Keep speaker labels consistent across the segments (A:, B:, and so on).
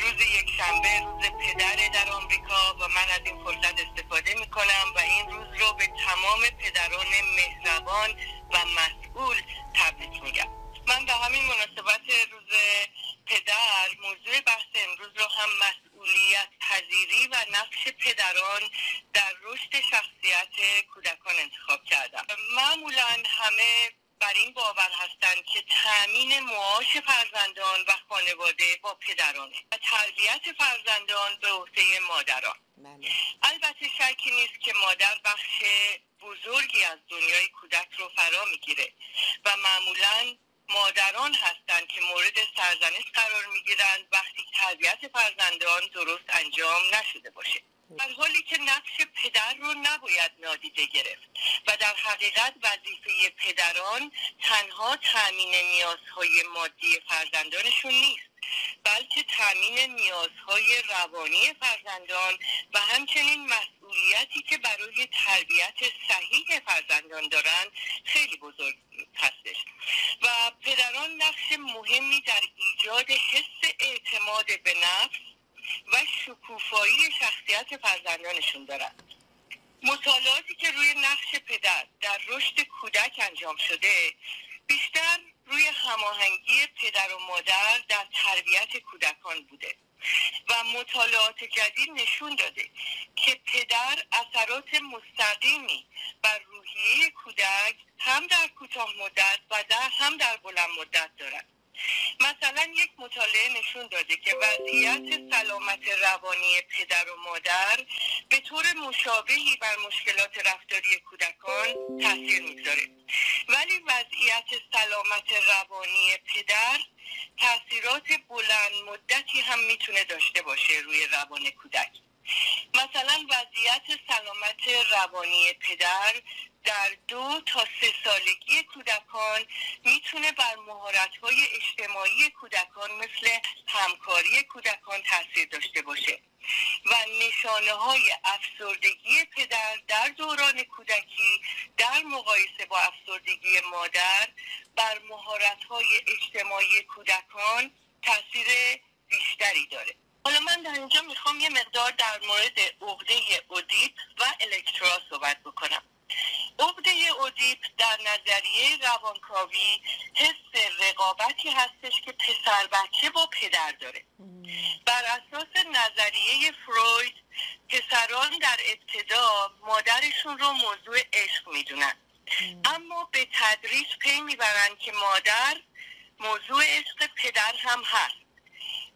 A: روز یک شنبه روز پدر در آمریکا و من از این فرصت استفاده می کنم و این روز رو به تمام پدران مهربان و مسئول تبریک میگم. من به همین مناسبت روز پدر موضوع بحث امروز رو هم مسئولیت پذیری و نقش پدران در رشد شخصیت کودکان انتخاب کردم. معمولا همه بر این باور هستند که تامین معاش فرزندان و خانواده با پدرانه. تربیت فرزندان به عهده مادران.
B: بله.
A: البته شکی نیست که مادر بخش بزرگی از دنیای کودک رو فرا می‌گیره و معمولا مادران هستند که مورد سرزنش قرار می‌گیرند وقتی تربیت فرزندان درست انجام نشده باشه. در حالی که نقش پدر رو نباید نادیده گرفت و در حقیقت وظیفه پدران تنها تأمین نیازهای مادی فرزندانشون نیست. بلکه تأمین نیازهای روانی فرزندان و همچنین مسئولیتی که برای تربیت صحیح فرزندان دارند خیلی بزرگ هستش. و پدران نقش مهمی در ایجاد حس اعتماد به نفس و شکوفایی شخصیت فرزندانشون دارند. مطالعاتی که روی نقش پدر در رشد کودک انجام شده بیشتر روی هماهنگی پدر و مادر در تربیت کودکان بوده و مطالعات جدید نشون داده که پدر اثرات مستقیمی بر روحیه کودک هم در کوتاه مدت و در هم در بلند مدت دارد. مثلا یک مطالعه نشون داده که وضعیت سلامت روانی پدر و مادر به طور مشابهی بر مشکلات رفتاری کودکان تاثیر می‌گذاره. ولی وضعیت سلامت روانی پدر تاثیرات بلند مدتی هم می‌تونه داشته باشه روی روان کودک. مثلا وضعیت سلامت روانی پدر در دو تا سه سالگی کودکان می‌تونه بر مهارت‌های اجتماعی کودکان مثل همکاری کودکان تاثیر داشته باشه و نشانه های افسردگی پدر در دوران کودکی در مقایسه با افسردگی مادر بر مهارت‌های اجتماعی کودکان تاثیر بیشتری داره. حالا من در اینجا می‌خوام یه مقدار در مورد عقده اودیپ و الکترا صحبت بکنم. عقده اودیپ در نظریه روانکاوی حس رقابتی هستش که پسر بچه با پدر داره. بر اساس نظریه فروید پسران در ابتدا مادرشون رو موضوع عشق می‌دونن. اما به تدریج پی می‌برن که مادر موضوع عشق پدر هم هست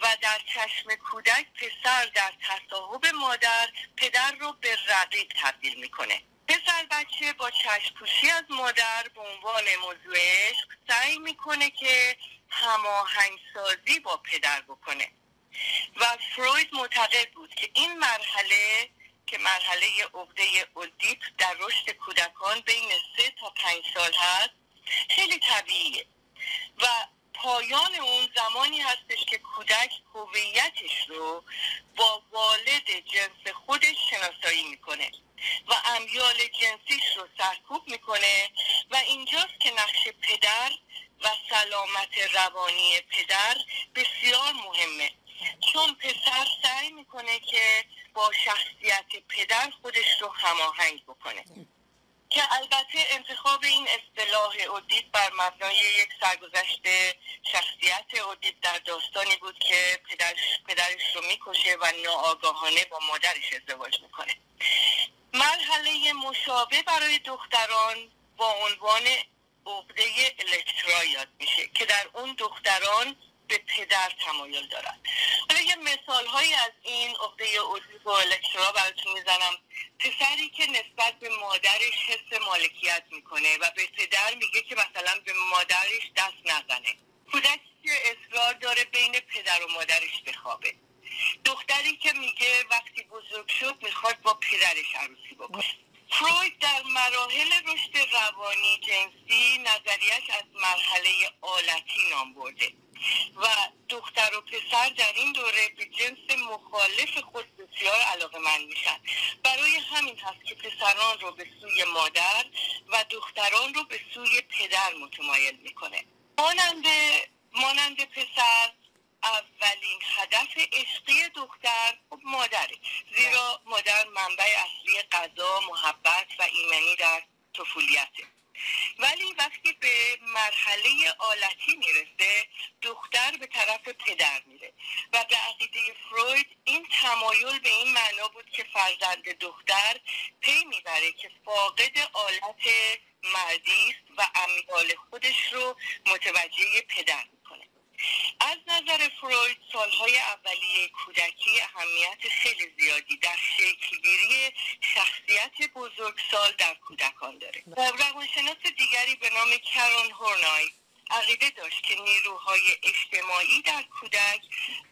A: و در چشم کودک پسر در تصاحب مادر پدر رو به رقیب تبدیل می‌کنه. پسر بچه با چشپوشی از مادر به عنوان موضوع عشق سعی می‌کنه که هماهنگسازی با پدر بکنه. و فروید معتقد بود که این مرحله که مرحله عقده اودیپ در رشد کودکان بین سه تا پنج سال هست خیلی طبیعیه. و پایان اون زمانی هستش که کودک هویتش رو با والد جنس خودش شناسایی می‌کنه. و امیال جنسیش رو سرکوب می‌کنه و اینجاست که نقش پدر و سلامت روانی پدر بسیار مهمه. چون پسر سعی می‌کنه که با شخصیت پدر خودش رو هماهنگ بکنه. که البته انتخاب این اصطلاح اودیپ بر مبنای یک سرگذشت شخصیت اودیپ در داستانی بود که پدرش, پدرش رو می‌کشه و ناآگاهانه با مادرش ازدواج می‌کنه. مرحله مشابه برای دختران با عنوان عقده الکترا یاد میشه که در اون دختران به پدر تمایل دارن. حالا یه مثال هایی از این عقده اودیپ و الکترا براتون می‌زنم. پسری که نسبت به مادرش حس مالکیت می‌کنه و به پدر میگه که مثلا به مادرش دست نزنه. کودکی که اصرار داره بین پدر و مادرش بخوابه دختری که میگه وقتی بزرگ شد پدرش عروسی بکنه فروید در مراحل رشد روانی جنسی نظریش از مرحله آلتی نام برده و دختر و پسر در این دوره به جنس مخالف خود بسیار علاقه من میشن. برای همین هست که پسران رو به سوی مادر و دختران رو به سوی پدر متمایل می‌کنه. مانند مانند پسر اولین هدف عشقی دختر خب مادره. زیرا مادر منبع اصلی غذا محبت و ایمنی در طفولیته. ولی وقتی به مرحله آلتی می‌رسه دختر به طرف پدر میره. و به عقیده فروید این تمایل به این معنا بود که فرزند دختر پی می‌بره که فاقد آلت مردی است و امیال خودش رو متوجه پدر از نظر فروید سالهای اولیه کودکی اهمیت خیلی زیادی در شکلگیری شخصیت بزرگسال در کودکان داره. روانشناس دیگری به نام کرون هورنای عقیده داشت که نیروهای اجتماعی در کودک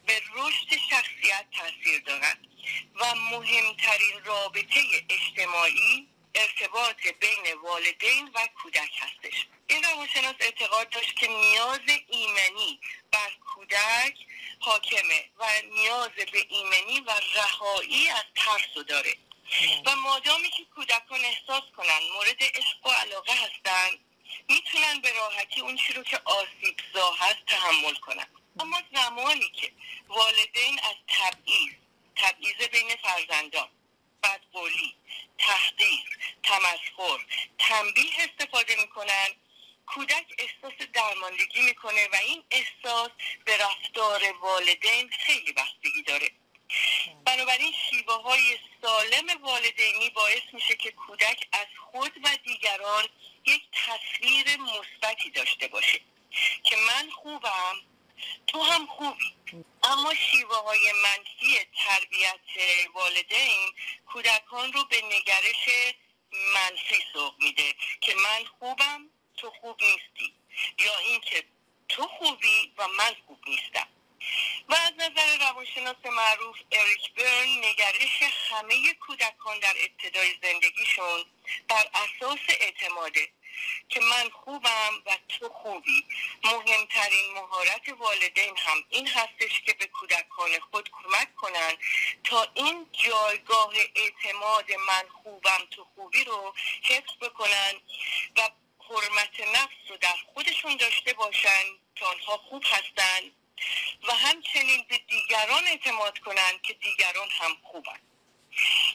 A: به رشد شخصیت تاثیر دارند و مهمترین رابطه اجتماعی ارتباط بین والدین و کودک هستش. این روانشناس اعتقاد داشت که نیاز ایمنی بر کودک حاکمه و نیاز به ایمنی و رهایی از ترس داره. و مادامی که کودکان احساس کنن مورد عشق و علاقه هستند می‌تونن به راحتی اون چی رو که آسیبزا هست تحمل کنن. اما زمانی که والدین از تبعیض تبعیض بین فرزندان بدقولی تحقیر تمسخر تنبیه استفاده می‌کنن کودک احساس درماندگی می‌کنه و این احساس به رفتار والدین خیلی بستگی داره. بنابراین شیوه های سالم والدینی باعث میشه که کودک از خود و دیگران یک تصویر مثبتی داشته باشه که من خوبم تو هم خوبی. اما شیوه های منفی تربیت والدین کودکان رو به نگرش منفی سوق میده که من خوبم تو خوب نیستی. یا اینکه تو خوبی و من خوب نیستم. و از نظر روانشناس معروف اریک برن نگرش همه کودکان در ابتدای زندگیشون بر اساس اعتماده که من خوبم خوبی. مهمترین مهارت والدین هم این هستش که به کودکان خود کمک کنن تا این جایگاه اعتماد من خوبم تو خوبی رو حفظ بکنن و حرمت نفس رو در خودشون داشته باشن تا آنها خوب هستن و همچنین به دیگران اعتماد کنند که دیگران هم خوبن.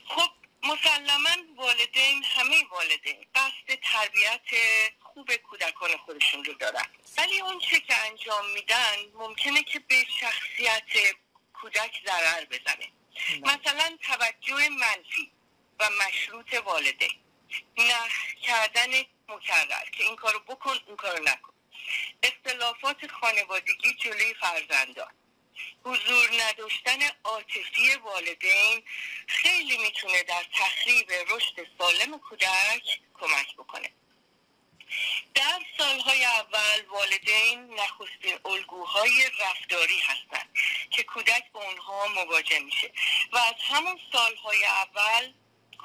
A: خب مسلما والدین همه والدین. قصد تربیت خوب کودکان خودشون رو دارن. ولی اون چه که انجام میدن ممکنه که به شخصیت کودک ضرر بزنه. مثلا توجه منفی و مشروط والدین نه کردن مکرر که این کارو بکن اون کارو نکن. اختلافات خانوادگی جلوی فرزندان. حضور نداشتن عاطفی والدین خیلی می‌تونه در تخریب رشد سالم کودک کمک بکنه. در سالهای اول والدین نخستین الگوهای رفتاری هستند که کودک با اونها مواجه میشه و از همون سالهای اول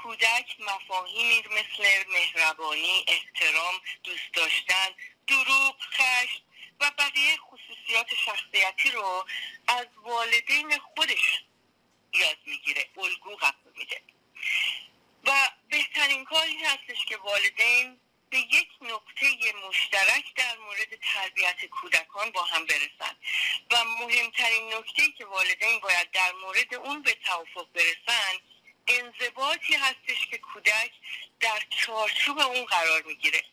A: کودک مفاهیمی مثل مهربانی احترام دوست داشتن دروغ خشم و بقیه خصوصیات شخصیتی رو از والدین خودش یاد می‌گیره الگو قبول میده. و بهترین کاری هستش که والدین به یک نقطه مشترک در مورد تربیت کودکان با هم برسن. و مهمترین نکته که والدین باید در مورد اون به توافق برسن انضباطی هستش که کودک در چارچوب اون قرار می‌گیره.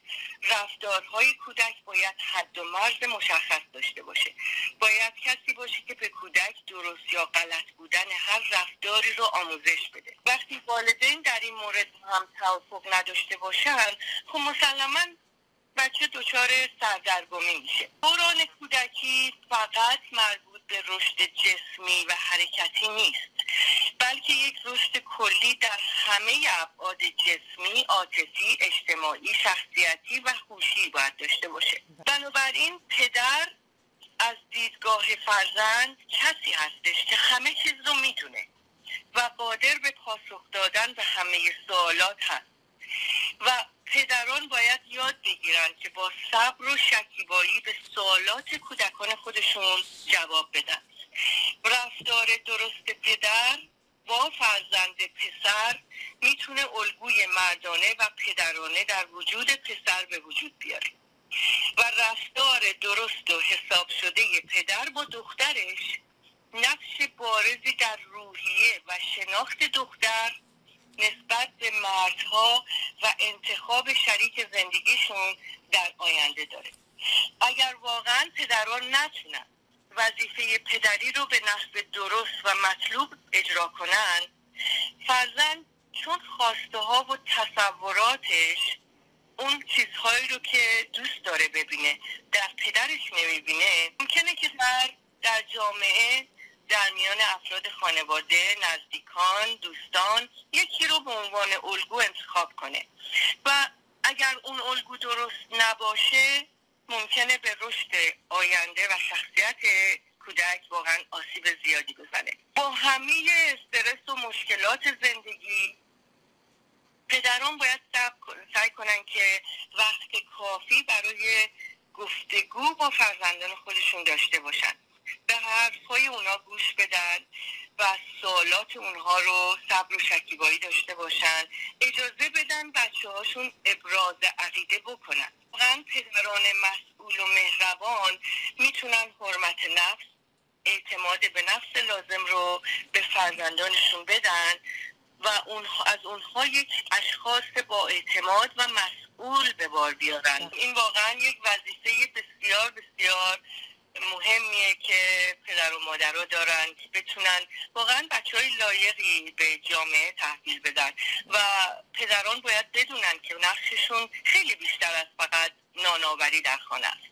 A: رفتارهای کودک باید حد و مرز مشخص داشته باشه. باید کسی باشه که به کودک درست یا غلط بودن هر رفتاری رو آموزش بده. وقتی والدین در این مورد هم توافق نداشته باشن خب مسلما بچه دچار سردرگمی میشه. دوران کودکی فقط مربوط به رشد جسمی و حرکتی نیست. بلکه یک رشد کلی در همه ابعاد جسمی عاطفی اجتماعی شخصیتی و هوشی باید داشته باشه. بنابراین پدر از دیدگاه فرزند کسی هستش که همه چیز رو می‌دونه و قادر به پاسخ دادن به همه سوالات هست. و پدران باید یاد بگیرن که با صبر و شکیبایی به سوالات کودکان خودشون جواب بدن. رفتار درست پدر با فرزند پسر می‌تونه الگوی مردانه و پدرانه در وجود پسر به وجود بیاره. و رفتار درست و حساب شده پدر با دخترش نقش بارزی در روحیه و شناخت دختر نسبت به مردها و انتخاب شریک زندگیشون در آینده داره. اگر واقعا پدران نتونن وظیفه پدری رو به نحو درست و مطلوب اجرا کنن. فرزن چون خواسته ها و تصوراتش اون چیزهایی رو که دوست داره ببینه در پدرش نمی‌بینه ممکنه که در در جامعه در میان افراد خانواده نزدیکان دوستان یکی رو به عنوان الگو انتخاب کنه. و اگر اون الگو درست نباشه ممکنه به رشد آینده و شخصیت کودک واقعا آسیب زیادی بزنه. با همه استرس و مشکلات زندگی پدران باید سعی کنن که وقت کافی برای گفتگو با فرزندان خودشون داشته باشن. به حرفهای اونا گوش بدن و سوالات اونها رو صبر و شکیبایی داشته باشن. اجازه بدن بچه هاشون ابراز عقیده بکنن. واقعا پدران مسئول و مهربان می‌تونن حرمت نفس اعتماد به نفس لازم رو به فرزندانشون بدن و اونها از اونها یک اشخاص با اعتماد و مسئول به بار بیارن. این واقعا یک وظیفه بسیار بسیار مهمیه که پدر و مادرها دارن بتونن واقعا بچه های لایقی به جامعه تحویل بدن. و پدران باید بدونن که نقششون خیلی بیشتر از فقط نانآوری در خانه است.